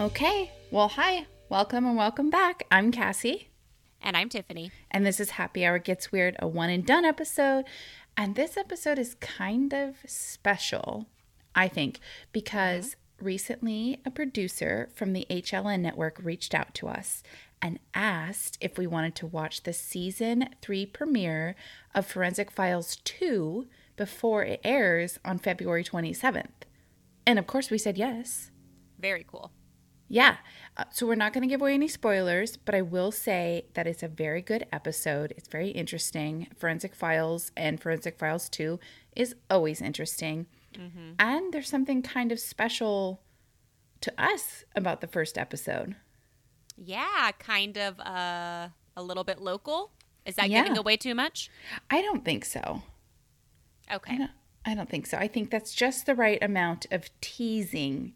Okay. Well, hi. Welcome and welcome back. I'm Cassie. And I'm Tiffany. And this is Happy Hour Gets Weird, a one and done episode. And this episode is kind of special, I think, because mm-hmm. recently a producer from the HLN network reached out to us and asked if we wanted to watch the season three premiere of Forensic Files 2 before it airs on February 27th. And of course, we said yes. Very cool. Yeah. Uh, so we're not going to give away any spoilers, but I will say that it's a very good episode. It's very interesting. Forensic Files and Forensic Files 2 is always interesting. Mm-hmm. And there's something kind of special to us about the first episode. Yeah, kind of uh, a little bit local. Is that yeah. giving away too much? I don't think so. Okay. I don't, I don't think so. I think that's just the right amount of teasing.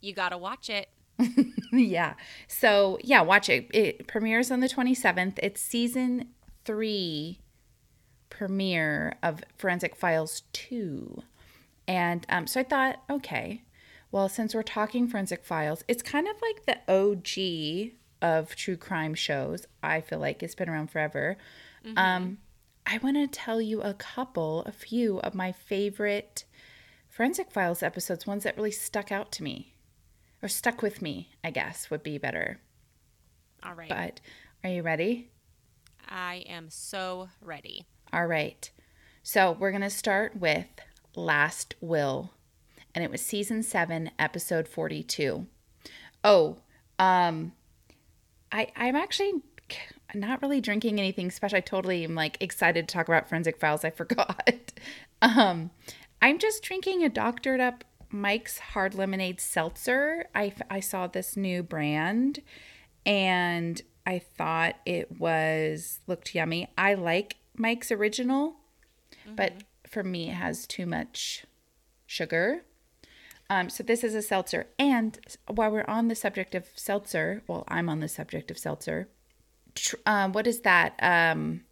You got to watch it. yeah. So, yeah, watch it. It premieres on the 27th. It's season three premiere of Forensic Files 2. And um, so I thought, okay, well, since we're talking Forensic Files, it's kind of like the OG of true crime shows. I feel like it's been around forever. Mm-hmm. Um, I want to tell you a couple, a few of my favorite Forensic Files episodes, ones that really stuck out to me or stuck with me, I guess would be better. All right. But are you ready? I am so ready. All right. So we're going to start with Last Will, and it was season seven, episode 42. Oh, um, I, I'm actually not really drinking anything special. I totally am like excited to talk about forensic files. I forgot. um, I'm just drinking a doctored up Mike's Hard Lemonade Seltzer. I, I saw this new brand and I thought it was looked yummy. I like Mike's original, mm-hmm. but for me it has too much sugar. Um, so this is a seltzer. And while we're on the subject of seltzer, well, I'm on the subject of seltzer. Tr- um, what is that? Um,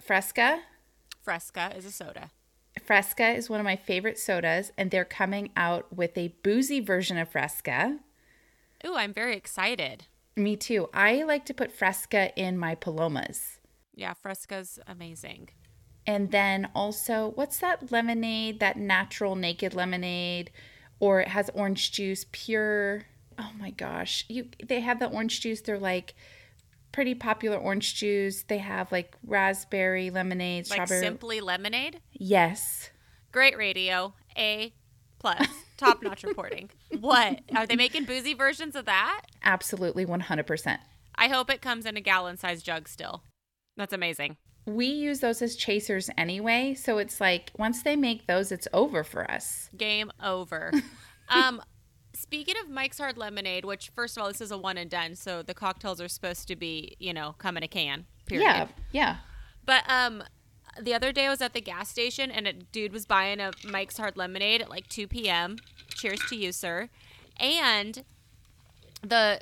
Fresca. Fresca is a soda. Fresca is one of my favorite sodas, and they're coming out with a boozy version of Fresca. Ooh, I'm very excited. Me too. I like to put Fresca in my Palomas. Yeah, Fresca's amazing. And then also, what's that lemonade, that natural naked lemonade, or it has orange juice, pure. Oh my gosh. You they have the orange juice, they're like pretty popular orange juice. They have like raspberry lemonade, like strawberry. Simply lemonade. Yes. Great radio. A plus. Top notch reporting. What are they making boozy versions of that? Absolutely, one hundred percent. I hope it comes in a gallon size jug still. That's amazing. We use those as chasers anyway, so it's like once they make those, it's over for us. Game over. um, Speaking of Mike's Hard Lemonade, which first of all, this is a one and done, so the cocktails are supposed to be, you know, come in a can. Period. Yeah, yeah. But um, the other day I was at the gas station and a dude was buying a Mike's Hard Lemonade at like 2 p.m. Cheers to you, sir. And the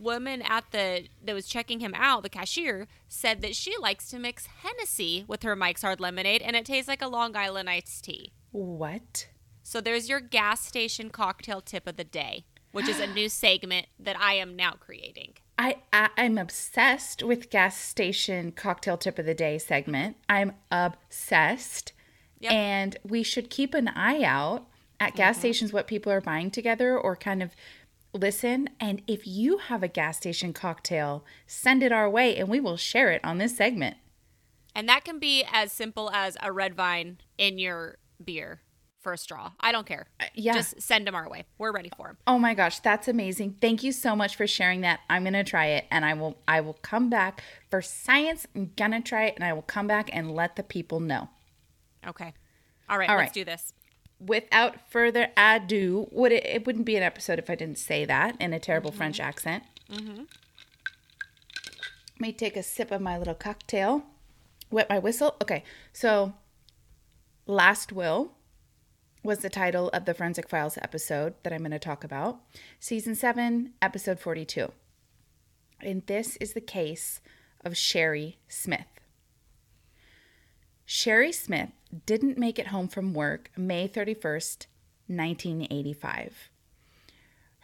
woman at the that was checking him out, the cashier, said that she likes to mix Hennessy with her Mike's Hard Lemonade, and it tastes like a Long Island iced tea. What? So there's your gas station cocktail tip of the day, which is a new segment that I am now creating. I, I am obsessed with gas station cocktail tip of the day segment. I'm obsessed. Yep. And we should keep an eye out at gas mm-hmm. stations what people are buying together or kind of listen and if you have a gas station cocktail, send it our way and we will share it on this segment. And that can be as simple as a red vine in your beer for a straw. I don't care. Yeah. Just send them our way. We're ready for them. Oh my gosh, that's amazing. Thank you so much for sharing that. I'm going to try it and I will I will come back for science. I'm going to try it and I will come back and let the people know. Okay. All right, All let's right. do this. Without further ado, would it, it wouldn't be an episode if I didn't say that in a terrible mm-hmm. French accent. Mm-hmm. Let me take a sip of my little cocktail. Wet my whistle. Okay. So, last will was the title of the Forensic Files episode that I'm going to talk about. Season 7, episode 42. And this is the case of Sherry Smith. Sherry Smith didn't make it home from work May 31st, 1985.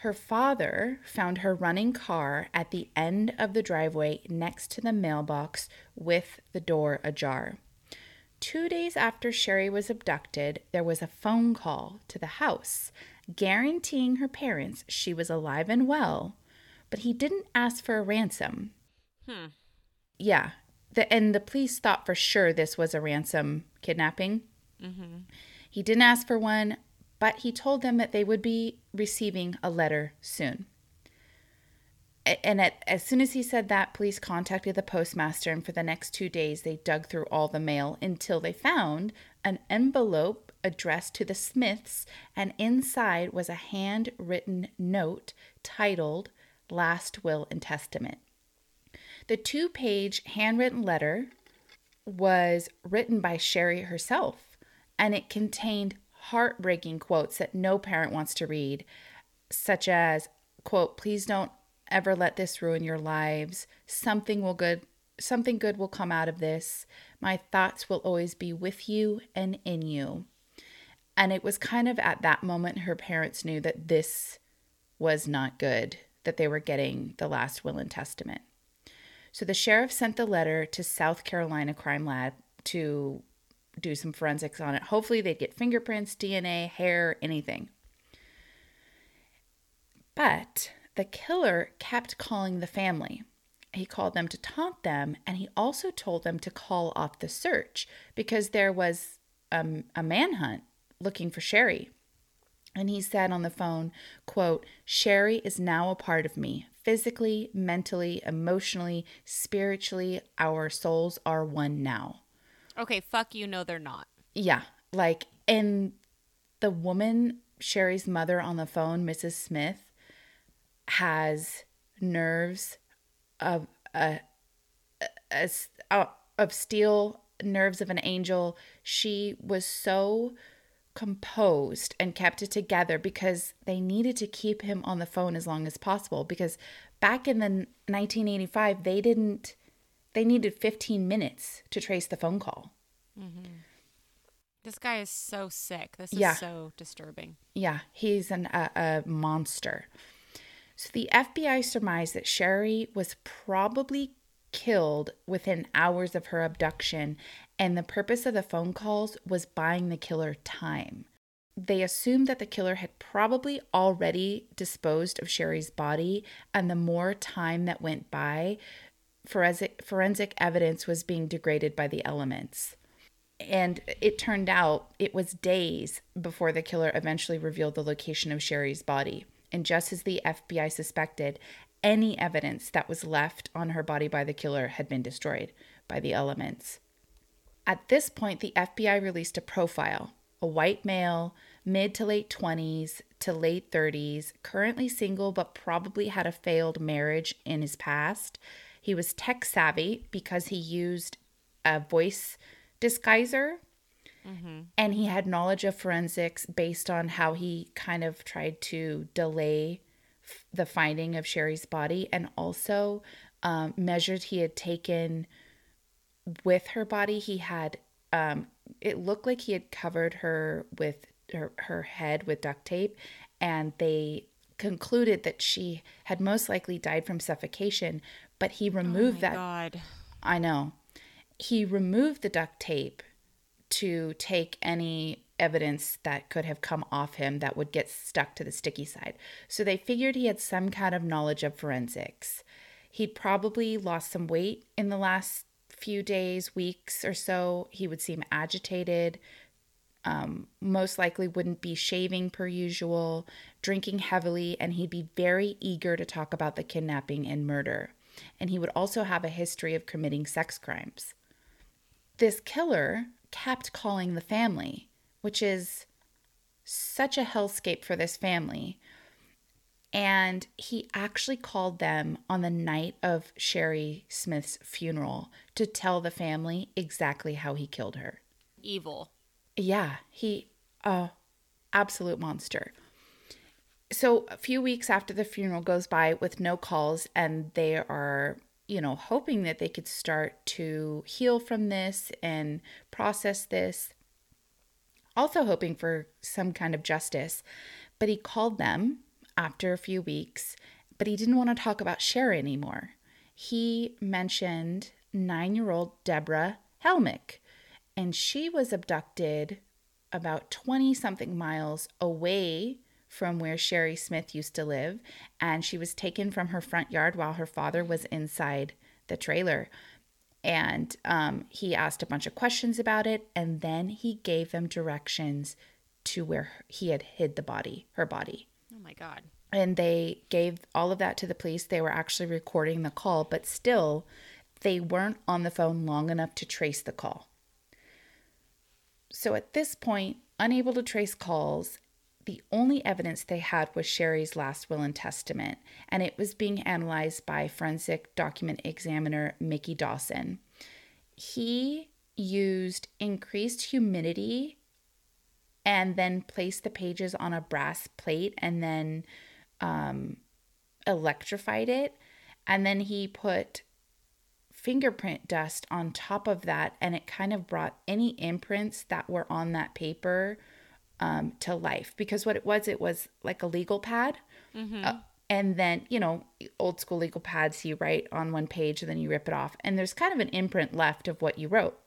Her father found her running car at the end of the driveway next to the mailbox with the door ajar. Two days after Sherry was abducted, there was a phone call to the house guaranteeing her parents she was alive and well, but he didn't ask for a ransom. Hmm. Yeah. The, and the police thought for sure this was a ransom kidnapping. Mm-hmm. He didn't ask for one, but he told them that they would be receiving a letter soon. And at, as soon as he said that, police contacted the postmaster, and for the next two days, they dug through all the mail until they found an envelope addressed to the Smiths, and inside was a handwritten note titled Last Will and Testament. The two page handwritten letter was written by Sherry herself, and it contained heartbreaking quotes that no parent wants to read, such as, quote, please don't ever let this ruin your lives. Something will good something good will come out of this. My thoughts will always be with you and in you. And it was kind of at that moment her parents knew that this was not good, that they were getting the last will and testament. So the sheriff sent the letter to South Carolina Crime Lab to do some forensics on it. Hopefully, they'd get fingerprints, DNA, hair, anything. But the killer kept calling the family. He called them to taunt them, and he also told them to call off the search because there was a, a manhunt looking for Sherry. And he said on the phone, quote, Sherri is now a part of me. Physically, mentally, emotionally, spiritually, our souls are one now. Okay, fuck you. No, they're not. Yeah. Like, and the woman, Sherry's mother on the phone, Mrs. Smith, has nerves of a, a, a, of steel, nerves of an angel. She was so composed and kept it together because they needed to keep him on the phone as long as possible because back in the 1985 they didn't they needed 15 minutes to trace the phone call mm-hmm. this guy is so sick this is Yeah. so disturbing Yeah, he's an, a, a monster. So the FBI surmised that Sherry was probably killed within hours of her abduction, and the purpose of the phone calls was buying the killer time. They assumed that the killer had probably already disposed of Sherry's body, and the more time that went by, forensic, evidence was being degraded by the elements. And it turned out it was days before the killer eventually revealed the location of Sherry's body. And just as the FBI suspected, any evidence that was left on her body by the killer had been destroyed by the elements. At this point, the FBI released a profile a white male, mid to late 20s to late 30s, currently single but probably had a failed marriage in his past. He was tech savvy because he used a voice disguiser and he had knowledge of forensics based on how he kind of tried to delay f- the finding of Sherry's body and also um, measures he had taken with her body. He had, um, it looked like he had covered her with her, her head with duct tape, and they concluded that she had most likely died from suffocation, but he removed Oh my that god I know. He removed the duct tape to take any evidence that could have come off him that would get stuck to the sticky side. So they figured he had some kind of knowledge of forensics. He'd probably lost some weight in the last few days, weeks or so. He would seem agitated, um, most likely wouldn't be shaving per usual, drinking heavily, and he'd be very eager to talk about the kidnapping and murder. And he would also have a history of committing sex crimes. This killer kept calling the family, which is such a hellscape for this family. And he actually called them on the night of Sherry Smith's funeral to tell the family exactly how he killed her. evil Yeah, he, uh, absolute monster. So a few weeks after the funeral goes by with no calls, and they are, you know, hoping that they could start to heal from this and process this. Also hoping for some kind of justice, but he called them after a few weeks, but he didn't want to talk about Sherry anymore. He mentioned nine year old Deborah Helmick, and she was abducted about 20 something miles away from where Sherry Smith used to live, and she was taken from her front yard while her father was inside the trailer. And um, he asked a bunch of questions about it, and then he gave them directions to where he had hid the body, her body. Oh my God. And they gave all of that to the police. They were actually recording the call, but still, they weren't on the phone long enough to trace the call. So at this point, unable to trace calls, the only evidence they had was Sherry's last will and testament, and it was being analyzed by forensic document examiner Mickey Dawson. He used increased humidity and then placed the pages on a brass plate and then um, electrified it. And then he put fingerprint dust on top of that, and it kind of brought any imprints that were on that paper um, to life. Because what it was, it was like a legal pad. Mm-hmm. Uh, and then, you know, old school legal pads, you write on one page and then you rip it off. And there's kind of an imprint left of what you wrote.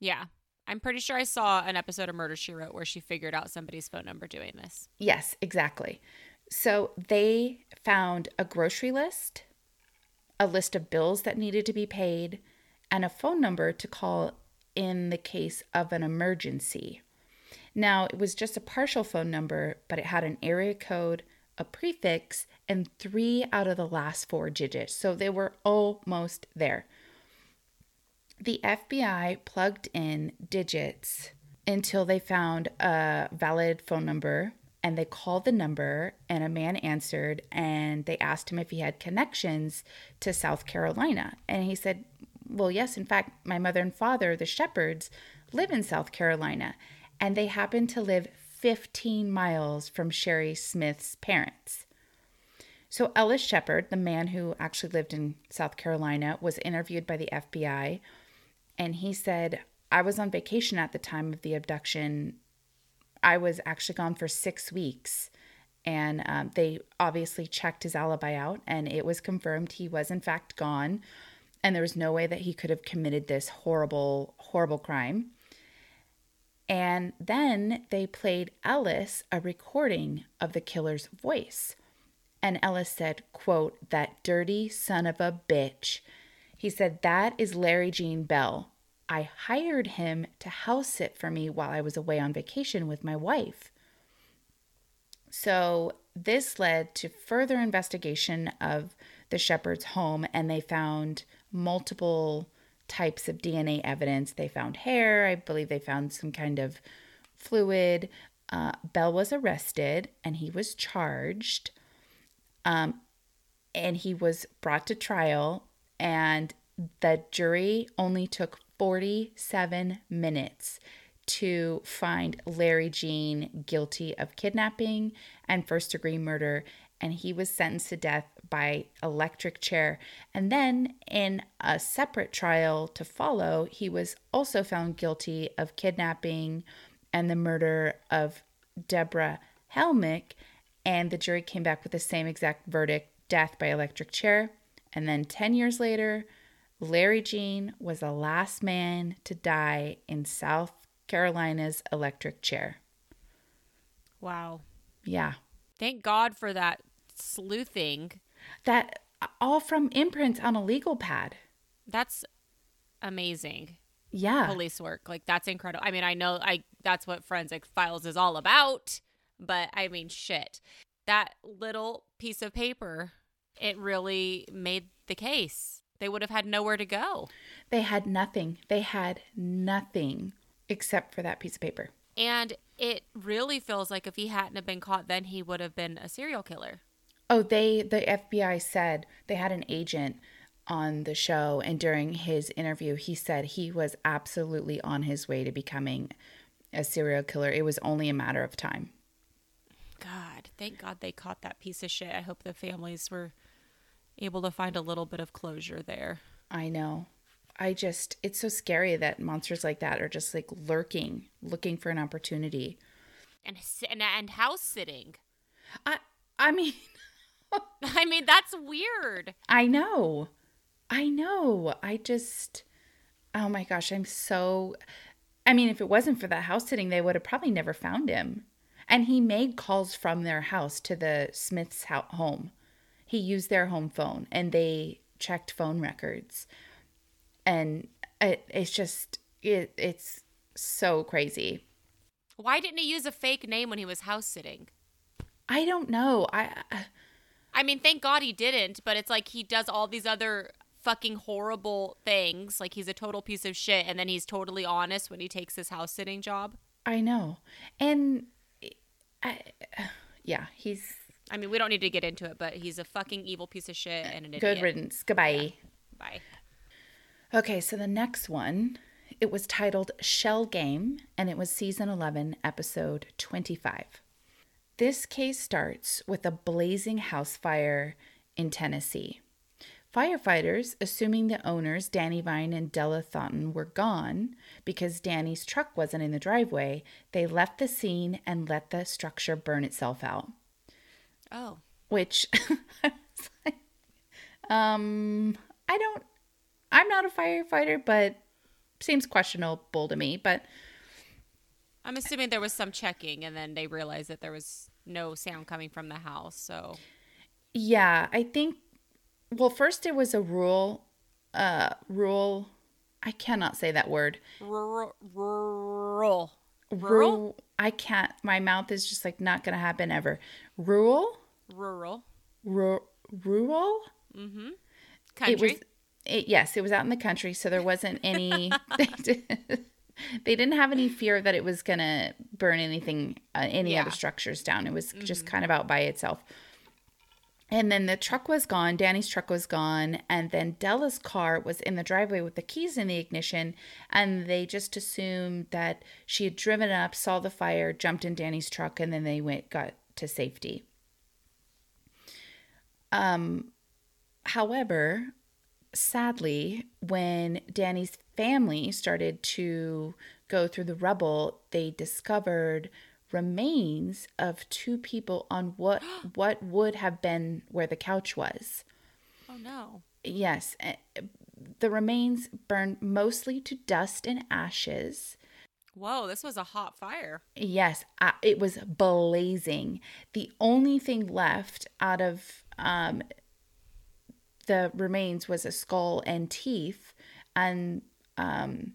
Yeah. I'm pretty sure I saw an episode of Murder She Wrote where she figured out somebody's phone number doing this. Yes, exactly. So they found a grocery list, a list of bills that needed to be paid, and a phone number to call in the case of an emergency. Now, it was just a partial phone number, but it had an area code, a prefix, and three out of the last four digits. So they were almost there. The FBI plugged in digits until they found a valid phone number and they called the number and a man answered and they asked him if he had connections to South Carolina and he said well yes in fact my mother and father the Sheppards live in South Carolina and they happened to live 15 miles from Sherry Smith's parents so Ellis Sheppard the man who actually lived in South Carolina was interviewed by the FBI and he said I was on vacation at the time of the abduction I was actually gone for six weeks. And um, they obviously checked his alibi out, and it was confirmed he was, in fact, gone. And there was no way that he could have committed this horrible, horrible crime. And then they played Ellis a recording of the killer's voice. And Ellis said, quote, that dirty son of a bitch. He said, that is Larry Gene Bell. I hired him to house sit for me while I was away on vacation with my wife. So, this led to further investigation of the Sheppard's home, and they found multiple types of DNA evidence. They found hair, I believe they found some kind of fluid. Uh, Bell was arrested and he was charged. Um, and he was brought to trial, and the jury only took 47 minutes to find Larry Gene guilty of kidnapping and first degree murder. And he was sentenced to death by electric chair. And then, in a separate trial to follow, he was also found guilty of kidnapping and the murder of Deborah Helmick. And the jury came back with the same exact verdict death by electric chair. And then 10 years later, Larry Gene was the last man to die in South Carolina's electric chair. Wow. Yeah. Thank God for that sleuthing. That all from imprints on a legal pad. That's amazing. Yeah. Police work. Like that's incredible. I mean, I know I that's what forensic files is all about, but I mean shit. That little piece of paper, it really made the case. They would have had nowhere to go. They had nothing. They had nothing except for that piece of paper. And it really feels like if he hadn't have been caught, then he would have been a serial killer. Oh, they the FBI said they had an agent on the show and during his interview he said he was absolutely on his way to becoming a serial killer. It was only a matter of time. God, thank God they caught that piece of shit. I hope the families were able to find a little bit of closure there. I know. I just, it's so scary that monsters like that are just like lurking, looking for an opportunity. And and, and house sitting. I I mean, I mean, that's weird. I know. I know. I just, oh my gosh, I'm so. I mean, if it wasn't for the house sitting, they would have probably never found him. And he made calls from their house to the Smith's home. He used their home phone and they checked phone records. And it, it's just, it, it's so crazy. Why didn't he use a fake name when he was house sitting? I don't know. I. I mean, thank God he didn't, but it's like he does all these other fucking horrible things. Like he's a total piece of shit, and then he's totally honest when he takes his house sitting job. I know. And I, yeah, he's. I mean, we don't need to get into it, but he's a fucking evil piece of shit and an idiot. Good riddance. Goodbye. Yeah. Bye. Okay, so the next one, it was titled Shell Game, and it was season 11, episode 25. This case starts with a blazing house fire in Tennessee. Firefighters, assuming the owners, Danny Vine and Della Thornton, were gone because Danny's truck wasn't in the driveway, they left the scene and let the structure burn itself out. Oh. Which, um, I don't, I'm not a firefighter, but seems questionable to me. But I'm assuming there was some checking and then they realized that there was no sound coming from the house. So, yeah, I think well, first it was a rule, uh, rule. I cannot say that word. Rural. Rural. Rural. I can't. My mouth is just like not gonna happen ever. Rural. Rural. Rural. Rural. Mm-hmm. Country. It was. It, yes, it was out in the country, so there wasn't any. they didn't have any fear that it was gonna burn anything, uh, any yeah. other structures down. It was mm-hmm. just kind of out by itself. And then the truck was gone. Danny's truck was gone. And then Della's car was in the driveway with the keys in the ignition. And they just assumed that she had driven up, saw the fire, jumped in Danny's truck, and then they went, got to safety. Um, however, sadly, when Danny's family started to go through the rubble, they discovered remains of two people on what what would have been where the couch was. Oh no. Yes, eh, the remains burned mostly to dust and ashes. Whoa, this was a hot fire. Yes, it was blazing. The only thing left out of um, the remains was a skull and teeth, and um,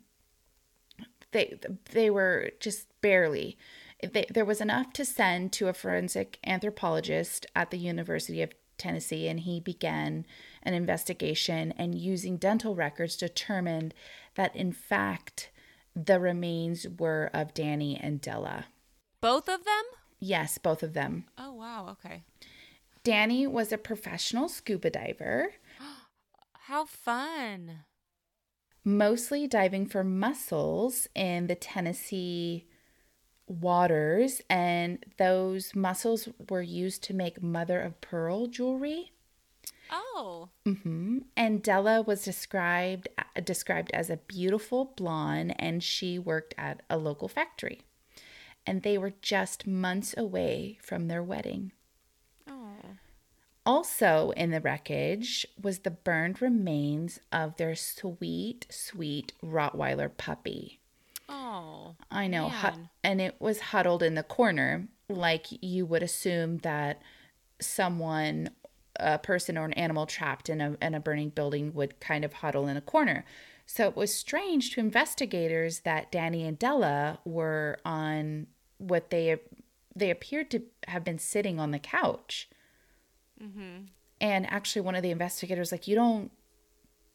they they were just barely they, there was enough to send to a forensic anthropologist at the University of Tennessee, and he began an investigation and using dental records determined that in fact the remains were of Danny and Della. Both of them? Yes, both of them. Oh, wow. Okay. Danny was a professional scuba diver. How fun. Mostly diving for mussels in the Tennessee waters, and those mussels were used to make mother of pearl jewelry. Oh. Mm-hmm. And Della was described described as a beautiful blonde, and she worked at a local factory. And they were just months away from their wedding. Also in the wreckage was the burned remains of their sweet, sweet Rottweiler puppy. Oh. I know. Hu- and it was huddled in the corner, like you would assume that someone, a person or an animal trapped in a, in a burning building would kind of huddle in a corner. So it was strange to investigators that Danny and Della were on what they they appeared to have been sitting on the couch. Mm-hmm. And actually, one of the investigators like, you don't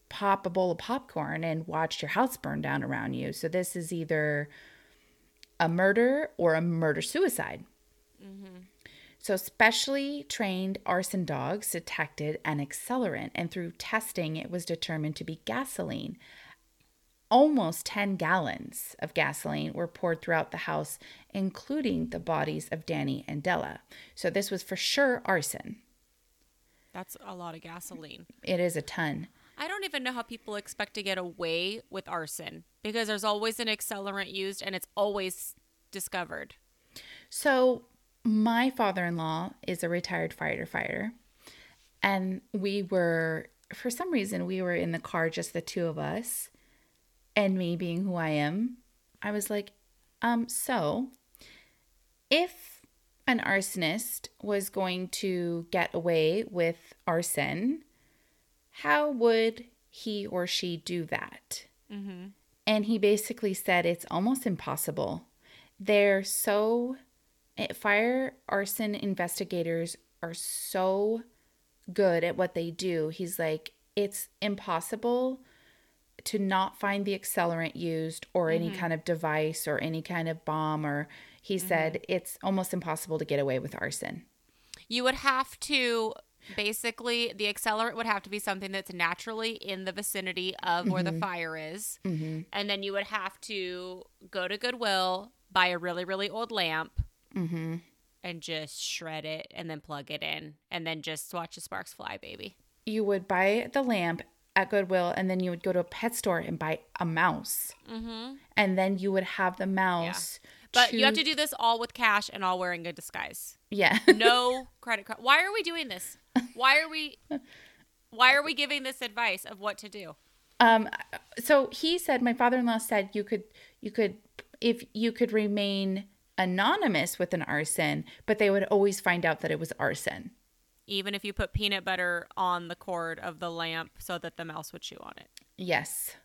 pop a bowl of popcorn and watch your house burn down around you. So this is either a murder or a murder suicide. Mm-hmm. So, specially trained arson dogs detected an accelerant, and through testing, it was determined to be gasoline. Almost 10 gallons of gasoline were poured throughout the house, including the bodies of Danny and Della. So, this was for sure arson. That's a lot of gasoline. It is a ton. I don't even know how people expect to get away with arson because there's always an accelerant used and it's always discovered. So, my father in law is a retired firefighter. And we were, for some reason, we were in the car, just the two of us. And me being who I am, I was like, um, so if an arsonist was going to get away with arson, how would he or she do that? Mm-hmm. And he basically said it's almost impossible. They're so, eh, fire arson investigators are so good at what they do. He's like, it's impossible to not find the accelerant used or any kind of device or any kind of bomb or he mm-hmm. said it's almost impossible to get away with arson. You would have to basically the accelerant would have to be something that's naturally in the vicinity of where the mm-hmm. fire is. Mm-hmm. And then you would have to go to Goodwill, buy a really, really old lamp, and just shred it and then plug it in and then just watch the sparks fly, baby. You would buy the lamp at Goodwill and then you would go to a pet store and buy a mouse. And then you would have the mouse. But you have to do this all with cash and all wearing a disguise. Yeah. No credit card. Why are we doing this? Why are we why are we giving this advice of what to do? Um, so he said, my father-in-law said you could, you could, if you could remain anonymous with an arson, but they would always find out that it was arson. Even if you put peanut butter on the cord of the lamp so that the mouse would chew on it. Yes,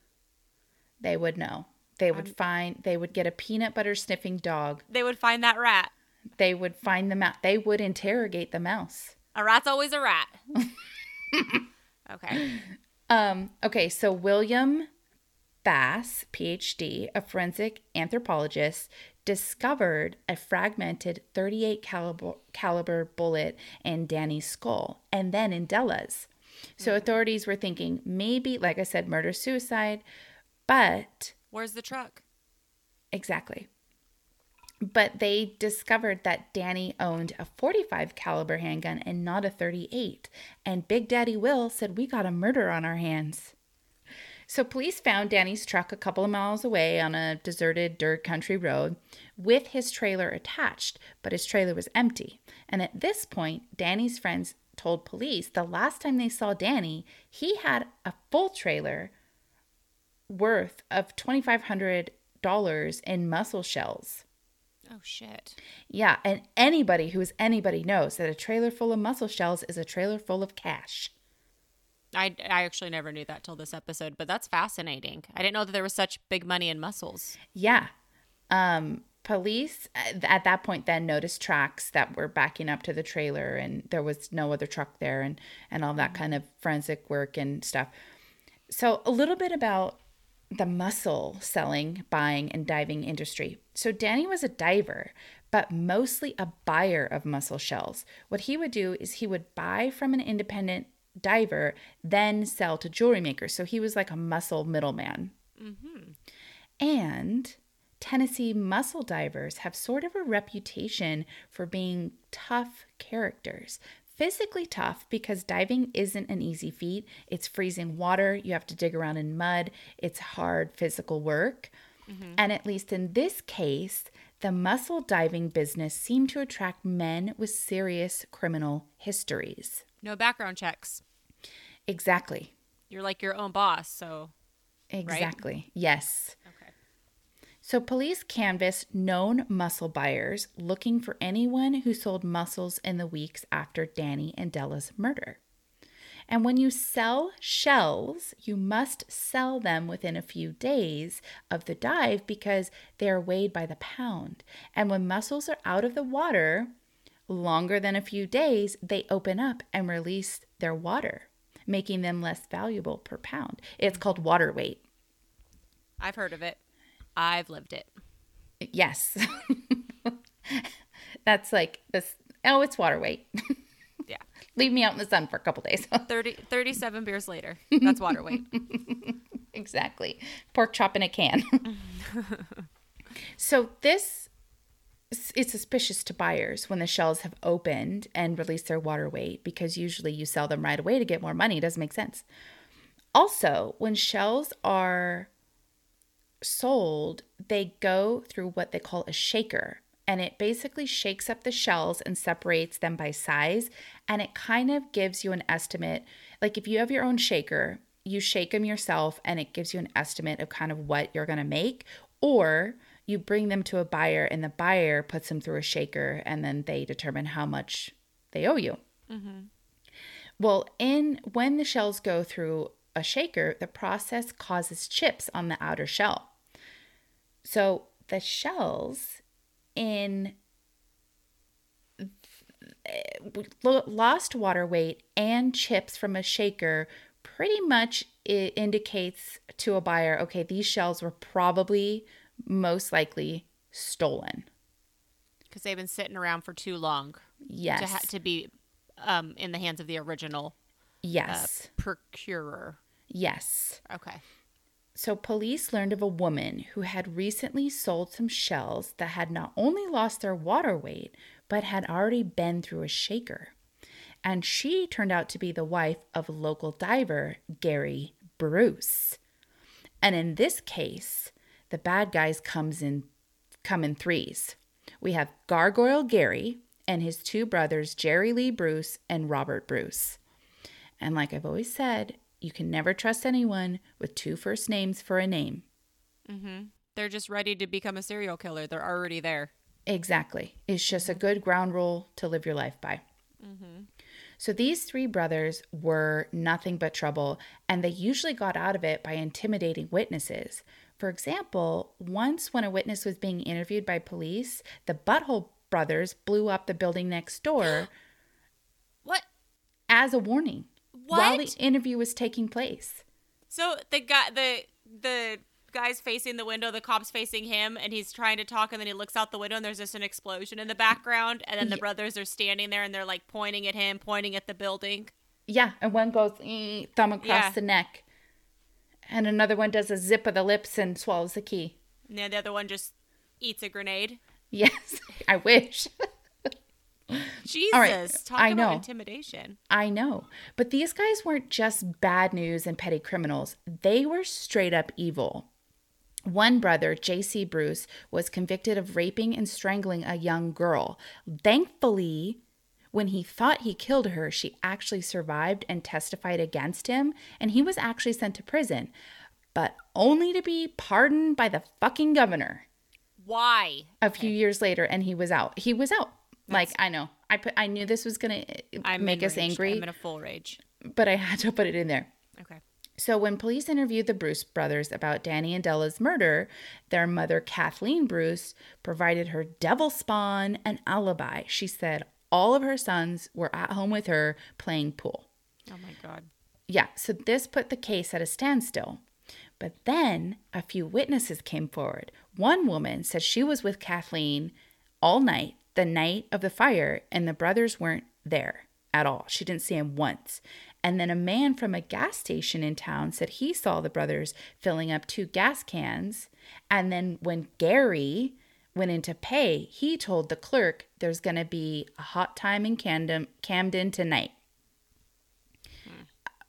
they would know. They would find, they would get a peanut butter sniffing dog. They would find that rat. They would find the mouse. They would interrogate the mouse. A rat's always a rat. okay. Um, okay, so William Bass, PhD, a forensic anthropologist, discovered a fragmented 38 caliber, caliber bullet in Danny's skull and then in Della's. So authorities were thinking maybe, like I said, murder suicide, but Where's the truck? exactly. But they discovered that Danny owned a 45 caliber handgun and not a 38. And Big Daddy Will said we got a murder on our hands. So police found Danny's truck a couple of miles away on a deserted dirt country road with his trailer attached, but his trailer was empty. And at this point, Danny's friends told police the last time they saw Danny, he had a full trailer worth of $2,500 in mussel shells. Oh shit. Yeah, and anybody who's anybody knows that a trailer full of mussel shells is a trailer full of cash. I, I actually never knew that till this episode, but that's fascinating. I didn't know that there was such big money in mussels. Yeah. Um, police uh, at that point then noticed tracks that were backing up to the trailer and there was no other truck there and and all that kind of forensic work and stuff. So a little bit about the mussel selling, buying and diving industry. So Danny was a diver, but mostly a buyer of mussel shells. What he would do is he would buy from an independent diver, then sell to jewelry makers. So he was like a mussel middleman. Mm-hmm. And Tennessee mussel divers have sort of a reputation for being tough characters. Physically tough because diving isn't an easy feat. It's freezing water, you have to dig around in mud, it's hard physical work. Mm-hmm. And at least in this case, the mussel diving business seemed to attract men with serious criminal histories. No background checks. Exactly. You're like your own boss, so Exactly. Yes. okay. So, police canvassed known mussel buyers looking for anyone who sold mussels in the weeks after Danny and Della's murder. And when you sell shells, you must sell them within a few days of the dive because they are weighed by the pound. And when mussels are out of the water longer than a few days, they open up and release their water, making them less valuable per pound. It's called water weight. I've heard of it. I've lived it. Yes. That's like this. Oh, it's water weight. Yeah. Leave me out in the sun for a couple days. 30, 37 beers later. That's water weight. exactly. Pork chop in a can. so this is suspicious to buyers when the shells have opened and released their water weight because usually you sell them right away to get more money. It doesn't make sense. Also, when shells are sold, they go through what they call a shaker. and it basically shakes up the shells and separates them by size. And it kind of gives you an estimate. Like if you have your own shaker, you shake them yourself and it gives you an estimate of kind of what you're going to make. Or you bring them to a buyer and the buyer puts them through a shaker and then they determine how much they owe you. Mm-hmm. Well, in when the shells go through a shaker, the process causes chips on the outer shell. So the shells in lost water weight and chips from a shaker pretty much it indicates to a buyer okay these shells were probably most likely stolen Because they've been sitting around for too long yes to, ha- to be um, in the hands of the original uh, yes procurer. yes Okay. So, police learned of a woman who had recently sold some shells that had not only lost their water weight, but had already been through a shaker. And she turned out to be the wife of local diver Gary Bruce. And in this case, the bad guys comes in come in threes. We have Gargoyle Gary and his two brothers Jerry Lee Bruce and Robert Bruce. And like I've always said, you can never trust anyone with two first names for a name. Mm-hmm. They're just ready to become a serial killer. They're already there. Exactly. It's just a good ground rule to live your life by. Mm-hmm. So these three brothers were nothing but trouble, and they usually got out of it by intimidating witnesses. For example, once when a witness was being interviewed by police, the Butthole brothers blew up the building next door What? as a warning while the interview was taking place. So the guy, the the guy's facing the window, the cop's facing him, and he's trying to talk, and then he looks out the window, and there's just an explosion in the background, and then the Yeah. brothers are standing there, and they're like pointing at him, pointing at the building. Yeah, and one goes thumb across Yeah. the neck, and another one does a zip of the lips and swallows the key. And then the other one just eats a grenade. Yes, I wish. Jesus, right, talk I about know. intimidation. I know. But these guys weren't just bad news and petty criminals, they were straight up evil. One brother, J.C. Bruce, was convicted of raping and strangling a young girl. Thankfully, when he thought he killed her, she actually survived and testified against him, and he was actually sent to prison, but only to be pardoned by the fucking governor Why? a few years later and he was out. He was out. Like I know. I put I knew this was going to uh, I'm make us rage. angry I'm in a full rage. but I had to put it in there. Okay. So, when police interviewed the Bruce brothers about Danny and Della's murder, their mother, Kathleen Bruce, provided her devil spawn an alibi. She said all of her sons were at home with her playing pool. Oh my god. Yeah, so this put the case at a standstill. But then a few witnesses came forward. One woman said she was with Kathleen all night, the night of the fire, and the brothers weren't there at all. She didn't see him once. And then a man from a gas station in town said he saw the brothers filling up two gas cans. And then when Gary went in to pay, he told the clerk there's going to be a hot time in Camden, Camden tonight hmm.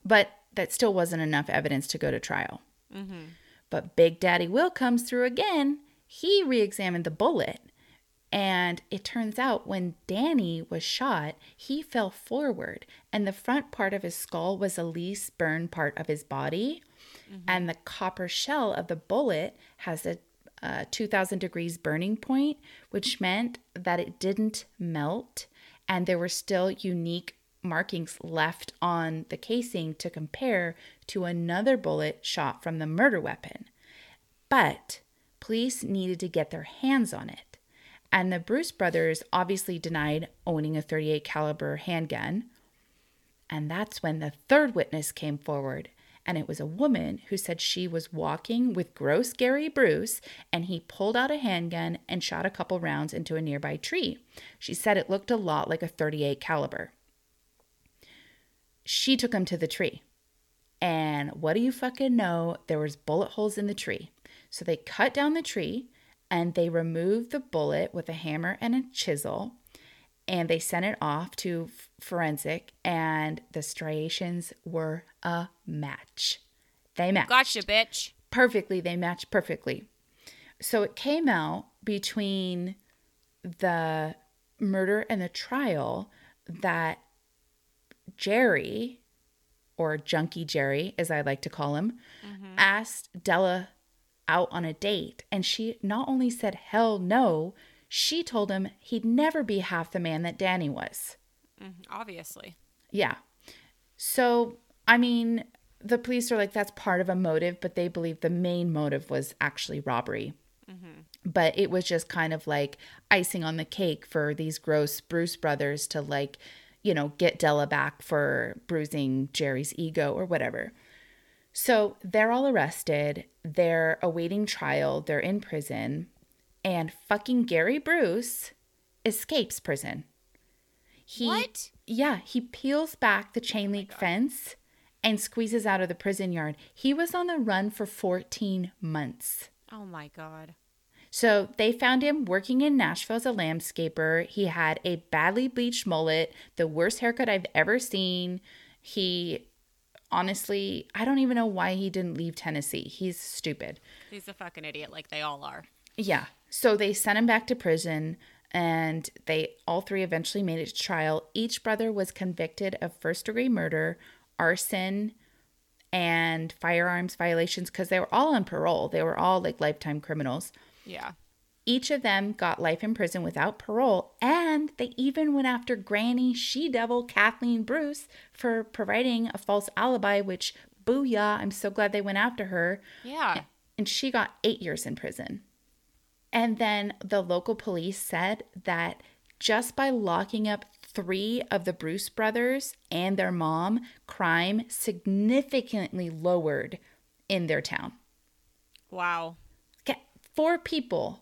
but that still wasn't enough evidence to go to trial. Mm-hmm. But Big Daddy Will comes through again. He re examined the bullet. And it turns out when Danny was shot, he fell forward, and the front part of his skull was the least burned part of his body. And the copper shell of the bullet has a uh, 2000 degrees burning point, which meant that it didn't melt, and there were still unique markings left on the casing to compare to another bullet shot from the murder weapon. But police needed to get their hands on it. And the Bruce brothers obviously denied owning a 38 caliber handgun. And that's when the third witness came forward. And it was a woman who said she was walking with gross Gary Bruce and he pulled out a handgun and shot a couple rounds into a nearby tree. She said it looked a lot like a 38 caliber she took him to the tree. And what do you fucking know? There was bullet holes in the tree. So they cut down the tree and they removed the bullet with a hammer and a chisel and they sent it off to forensic and the striations were a match. They matched Gotcha, bitch. perfectly. They matched perfectly. So it came out between the murder and the trial that Jerry, or Junkie Jerry, as I like to call him, mm-hmm. asked Della out on a date. And she not only said hell no, she told him he'd never be half the man that Danny was. Mhm, Obviously. Yeah. So, I mean, the police are like, that's part of a motive, but they believe the main motive was actually robbery. But it was just kind of like icing on the cake for these gross Bruce brothers to, like, you know, get Della back for bruising Jerry's ego or whatever. So they're all arrested. They're awaiting trial. They're in prison. And fucking Gary Bruce escapes prison. He, What? Yeah, he peels back the chain oh link fence and squeezes out of the prison yard. He was on the run for 14 months. Oh my god. So they found him working in Nashville as a landscaper. He had a badly bleached mullet, the worst haircut I've ever seen. He honestly, I don't even know why he didn't leave Tennessee. He's stupid. He's a fucking idiot like they all are. Yeah. So they sent him back to prison and they all three eventually made it to trial. Each brother was convicted of first degree murder, arson, and firearms violations because they were all on parole. They were all like lifetime criminals. Yeah. Each of them got life in prison without parole, and they even went after Granny She Devil Kathleen Bruce for providing a false alibi, which, booyah, I'm so glad they went after her. Yeah. And she got eight years in prison. And then the local police said that just by locking up three of the Bruce brothers and their mom, crime significantly lowered in their town. Wow. Okay, Four people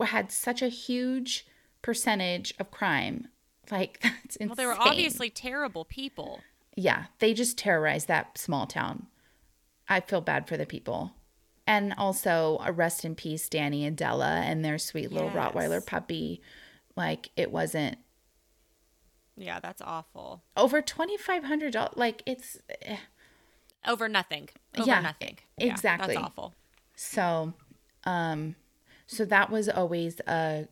had such a huge percentage of crime. Like, that's insane. Well, they were obviously terrible people. Yeah, they just terrorized that small town. I feel bad for the people. And also, a rest in peace, Danny and Della and their sweet little Yes. Rottweiler puppy. Like, it wasn't Yeah, that's awful. over $2,500. Like, it's eh. Over nothing. Over Yeah, nothing. exactly. Yeah, that's awful. so, um, so that was always uh,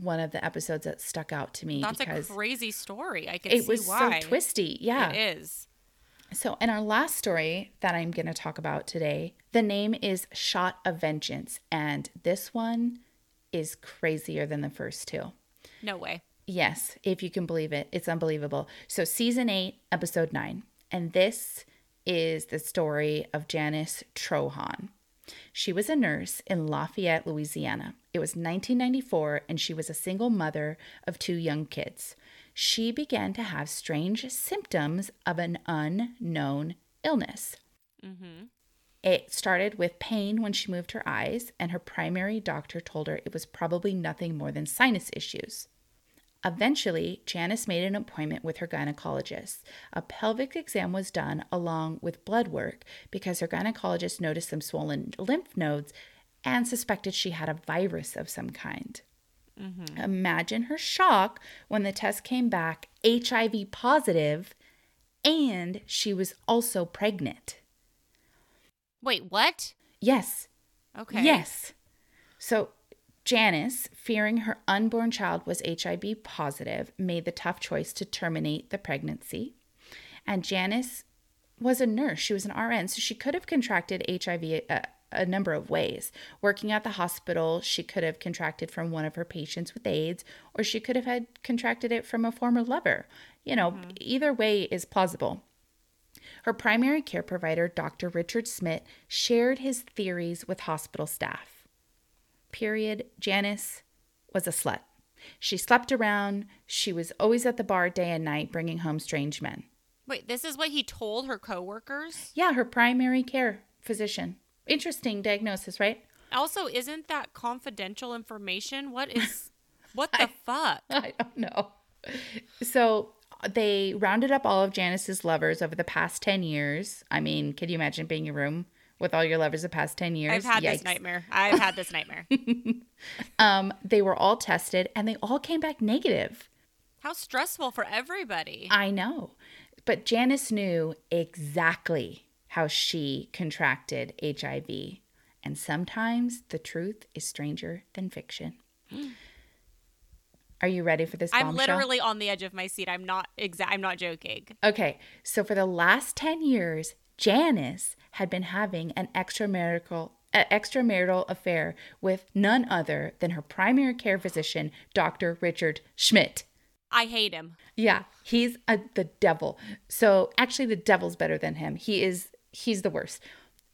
one of the episodes that stuck out to me That's because a crazy story. I can it was why. so twisty. Yeah. It is. So, in our last story that I'm going to talk about today, the name is Shot of Vengeance. And this one is crazier than the first two. No way. Yes, if you can believe it, it's unbelievable. So, season eight, episode nine. And this is the story of Janice Trahan. She was a nurse in Lafayette, Louisiana. It was 1994, and she was a single mother of two young kids. She began to have strange symptoms of an unknown illness. Mm-hmm. It started with pain when she moved her eyes, and her primary doctor told her it was probably nothing more than sinus issues. Eventually, Janice made an appointment with her gynecologist. A pelvic exam was done along with blood work because her gynecologist noticed some swollen lymph nodes and suspected she had a virus of some kind. Mm-hmm. Imagine her shock when the test came back HIV positive and she was also pregnant. Wait, what? Yes, Okay. Yes. So Janice, fearing her unborn child was HIV positive, made the tough choice to terminate the pregnancy. And Janice was a nurse. She was an RN, so she could have contracted HIV a, uh, a number of ways. Working at the hospital, she could have contracted from one of her patients with AIDS, or she could have had contracted it from a former lover. You know, mm-hmm. either way is plausible. Her primary care provider, Dr. Richard Schmidt, shared his theories with hospital staff. Period. Janice was a slut. She slept around. She was always at the bar day and night, bringing home strange men. Wait, this is what he told her coworkers? Yeah, her primary care physician. Interesting diagnosis, right? Also, isn't that confidential information? What is what the fuck? I don't know. So they rounded up all of Janice's lovers over the past 10 years. I mean, can you imagine being in a room with all your lovers the past 10 years? I've had this nightmare. I've had this nightmare. Um, they were all tested and they all came back negative. How stressful for everybody. I know. But Janice knew exactly how she contracted HIV. And sometimes the truth is stranger than fiction. Are you ready for this? I'm bombshell? literally on the edge of my seat. I'm not exact. I'm not joking. Okay, so for the last 10 years, Janice had been having an extramarital uh, extramarital affair with none other than her primary care physician, Dr. Richard Schmidt. I hate him. Yeah, he's a, the devil. So actually, the devil's better than him. He is he's the worst.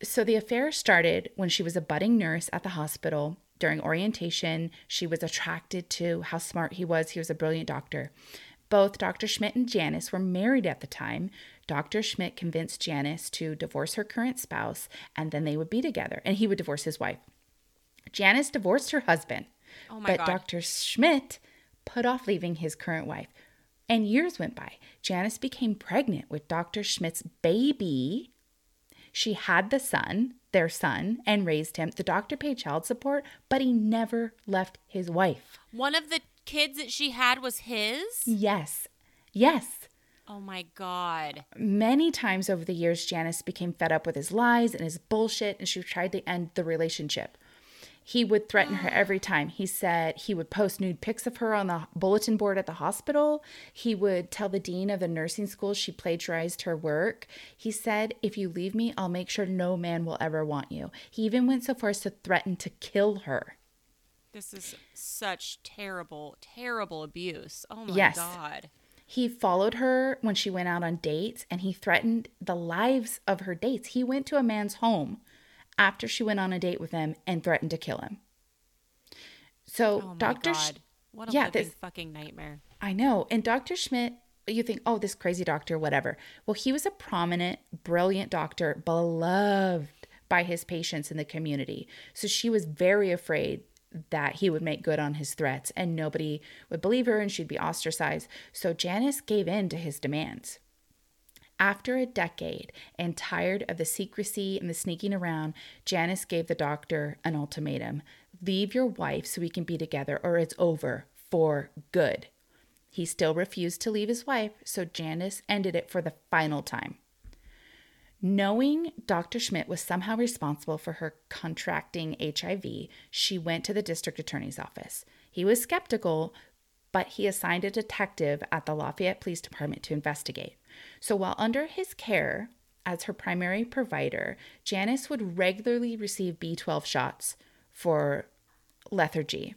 So the affair started when she was a budding nurse at the hospital. During orientation, she was attracted to how smart he was. He was a brilliant doctor. Both Dr. Schmidt and Janice were married at the time. Dr. Schmidt convinced Janice to divorce her current spouse and then they would be together and he would divorce his wife. Janice divorced her husband, Oh my but god. Dr. Schmidt put off leaving his current wife. And years went by. Janice became pregnant with Dr. Schmidt's baby. She had the son, their son, and raised him. The doctor paid child support, but he never left his wife. One of the kids that she had was his. Yes. Yes. Oh my god. Many times over the years, Janice became fed up with his lies and his bullshit, and she tried to end the relationship. He would threaten her every time. He said he would post nude pics of her on the bulletin board at the hospital. He would tell the dean of the nursing school she plagiarized her work. He said, If you leave me, I'll make sure no man will ever want you. He even went so far as to threaten to kill her. This is such terrible, terrible abuse. Oh my Yes. god. He followed her when she went out on dates and he threatened the lives of her dates. He went to a man's home after she went on a date with him and threatened to kill him. So, Oh Dr. Sch- what a yeah, this- fucking nightmare. I know. And Dr. Schmidt, you think, oh, this crazy doctor, whatever. Well, he was a prominent, brilliant doctor, beloved by his patients in the community. So she was very afraid that he would make good on his threats and nobody would believe her and she'd be ostracized. So Janice gave in to his demands. After a decade and tired of the secrecy and the sneaking around, Janice gave the doctor an ultimatum leave your wife so we can be together, or it's over for good. He still refused to leave his wife, so Janice ended it for the final time. Knowing Dr. Schmidt was somehow responsible for her contracting HIV, she went to the district attorney's office. He was skeptical, but he assigned a detective at the Lafayette Police Department to investigate. So while under his care as her primary provider, Janice would regularly receive B12 shots for lethargy.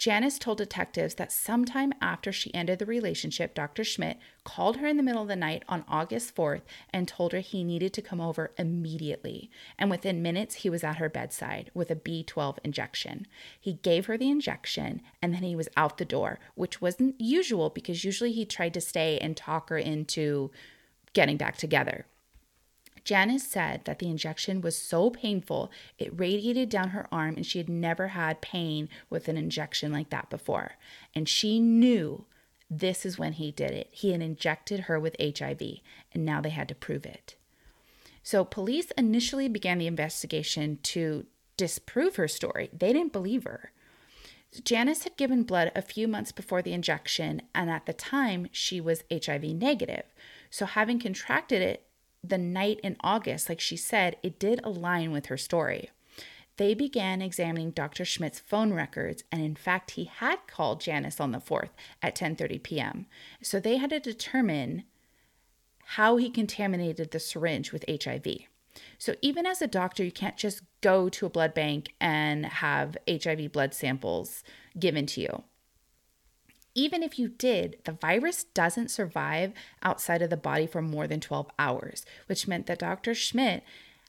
Janice told detectives that sometime after she ended the relationship, Dr. Schmidt called her in the middle of the night on August 4th and told her he needed to come over immediately. And within minutes, he was at her bedside with a B12 injection. He gave her the injection and then he was out the door, which wasn't usual because usually he tried to stay and talk her into getting back together. Janice said that the injection was so painful, it radiated down her arm, and she had never had pain with an injection like that before. And she knew this is when he did it. He had injected her with HIV, and now they had to prove it. So, police initially began the investigation to disprove her story. They didn't believe her. Janice had given blood a few months before the injection, and at the time, she was HIV negative. So, having contracted it the night in August, like she said, it did align with her story. They began examining Dr. Schmidt's phone records, and in fact, he had called Janice on the 4th at 10:30 p.m. So they had to determine how he contaminated the syringe with HIV. So even as a doctor, you can't just go to a blood bank and have HIV blood samples given to you. Even if you did, the virus doesn't survive outside of the body for more than 12 hours, which meant that Dr. Schmidt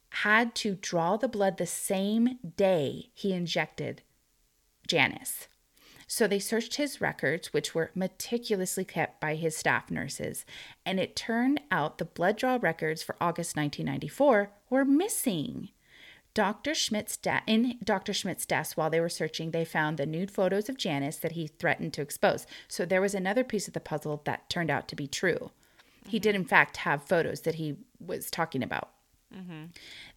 had to draw the blood the same day he injected Janice. So they searched his records, which were meticulously kept by his staff nurses, and it turned out the blood draw records for August 1994 were missing. Dr. Schmidt's de- in Dr. Schmidt's desk while they were searching, they found the nude photos of Janice that he threatened to expose. So there was another piece of the puzzle that turned out to be true. He did, in fact, have photos that he was talking about.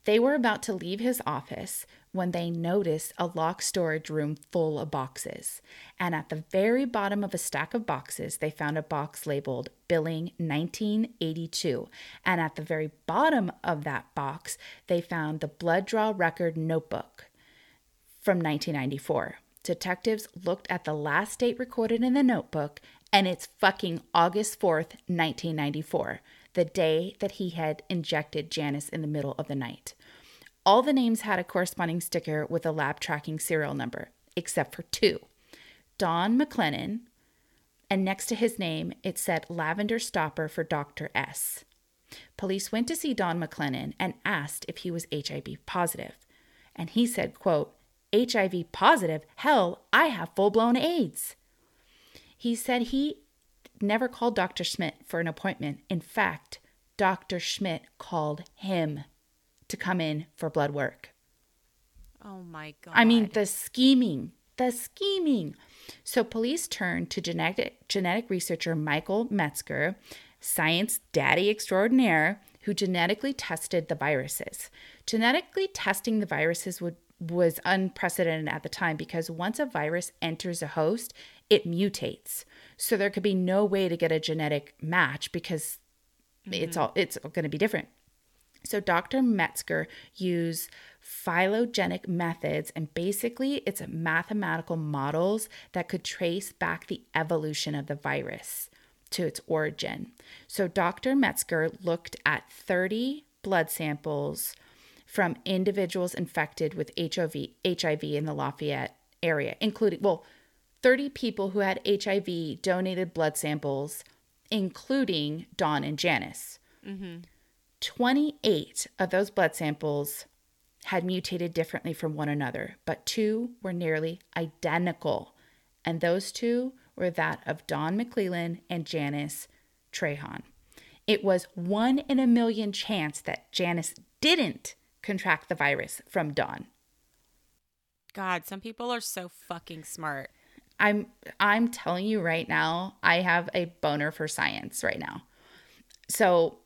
They were about to leave his office when they noticed a locked storage room full of boxes. And at the very bottom of a stack of boxes, they found a box labeled Billing 1982. And at the very bottom of that box, they found the blood draw record notebook from 1994. detectives looked at the last date recorded in the notebook, and it's fucking August 4th, 1994, the day that he had injected Janice in the middle of the night. All the names had a corresponding sticker with a lab tracking serial number, except for two Don McClellan, and next to his name, it said Lavender Stopper for Dr. S. Police went to see Don McClellan and asked if he was HIV positive. And he said, quote, HIV positive? Hell, I have full blown AIDS. He said he never called Dr. Schmidt for an appointment. In fact, Dr. Schmidt called him to come in for blood work. Oh my god. I mean, the scheming, the scheming. So police turned to genetic genetic researcher Michael Metzker, science daddy extraordinaire, who genetically tested the viruses. Genetically testing the viruses would was unprecedented at the time because once a virus enters a host, it mutates. So there could be no way to get a genetic match because it's mm-hmm. all it's going to be different. So Dr. Metzker used phylogenetic methods and basically it's mathematical models that could trace back the evolution of the virus to its origin. So Dr. Metzker looked at 30 blood samples from individuals infected with HIV, HIV in the Lafayette area, including, well, 30 people who had HIV donated blood samples, including Don and Janice. Mm-hmm. 28 of those blood samples had mutated differently from one another, but two were nearly identical. And those two were that of Don McClellan and Janice Trahan. It was one in a million chance that Janice didn't contract the virus from Don. God, some people are so fucking smart. I'm I'm telling you right now, I have a boner for science right now. So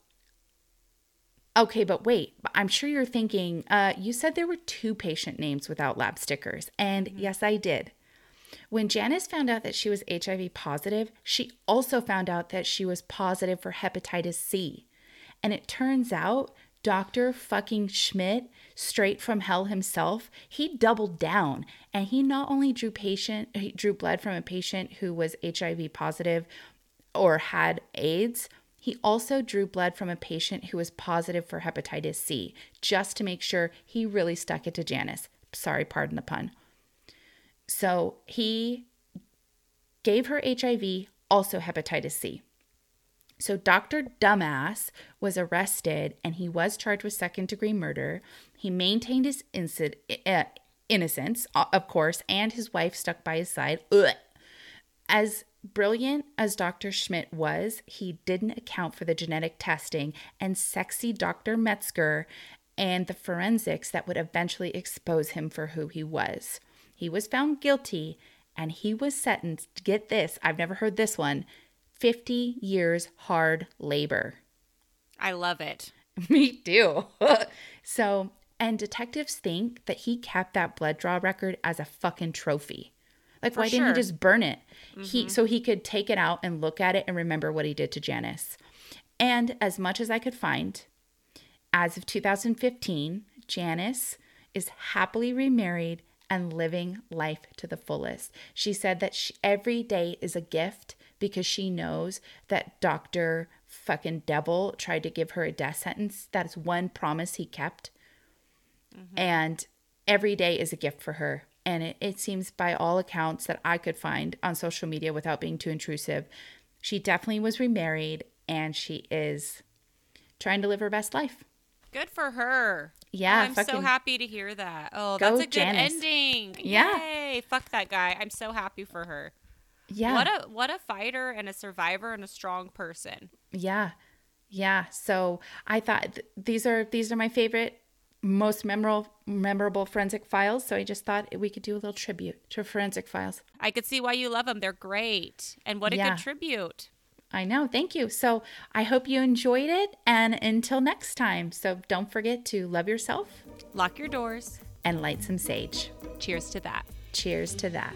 Okay, but wait, I'm sure you're thinking, uh, you said there were two patient names without lab stickers. And yes, I did. When Janice found out that she was HIV positive, she also found out that she was positive for hepatitis C. And it turns out Dr. fucking Schmidt, straight from hell himself, he doubled down and he not only drew patient he drew blood from a patient who was HIV positive or had AIDS, he also drew blood from a patient who was positive for hepatitis C, just to make sure he really stuck it to Janice. Sorry, pardon the pun. So he gave her HIV, also hepatitis C. So Dr. Dumbass was arrested and he was charged with second degree murder. He maintained his uh, innocence, of course, and his wife stuck by his side. Ugh. As brilliant as Dr. Schmidt was, he didn't account for the genetic testing and sexy Dr. Metzker and the forensics that would eventually expose him for who he was. He was found guilty and he was sentenced, get this, I've never heard this one, 50 years hard labor. I love it. Me too. so, and detectives think that he kept that blood draw record as a fucking trophy. Like, For why didn't he just burn it? He mm-hmm. so he could take it out and look at it and remember what he did to Janice. And as much as I could find, as of 2015, Janice is happily remarried and living life to the fullest. She said that she, every day is a gift because she knows that Dr. fucking devil tried to give her a death sentence. That is one promise he kept. And every day is a gift for her. And it, it seems, by all accounts that I could find on social media without being too intrusive, she definitely was remarried and she is trying to live her best life. Good for her. Yeah, Oh, I'm so happy to hear that. Oh, that's a good Janice. ending. Yeah. Yay. Fuck that guy. I'm so happy for her. Yeah. What a what a fighter and a survivor and a strong person. Yeah. Yeah. So I thought th- these are these are my favorite most memorable memorable forensic files. So I just thought we could do a little tribute to forensic files. I could see why you love them. They're great. And what a Yeah. good tribute. I know. Thank you. So I hope you enjoyed it and until next time. So don't forget to love yourself Lock your doors. and light some sage. Cheers to that. Cheers to that.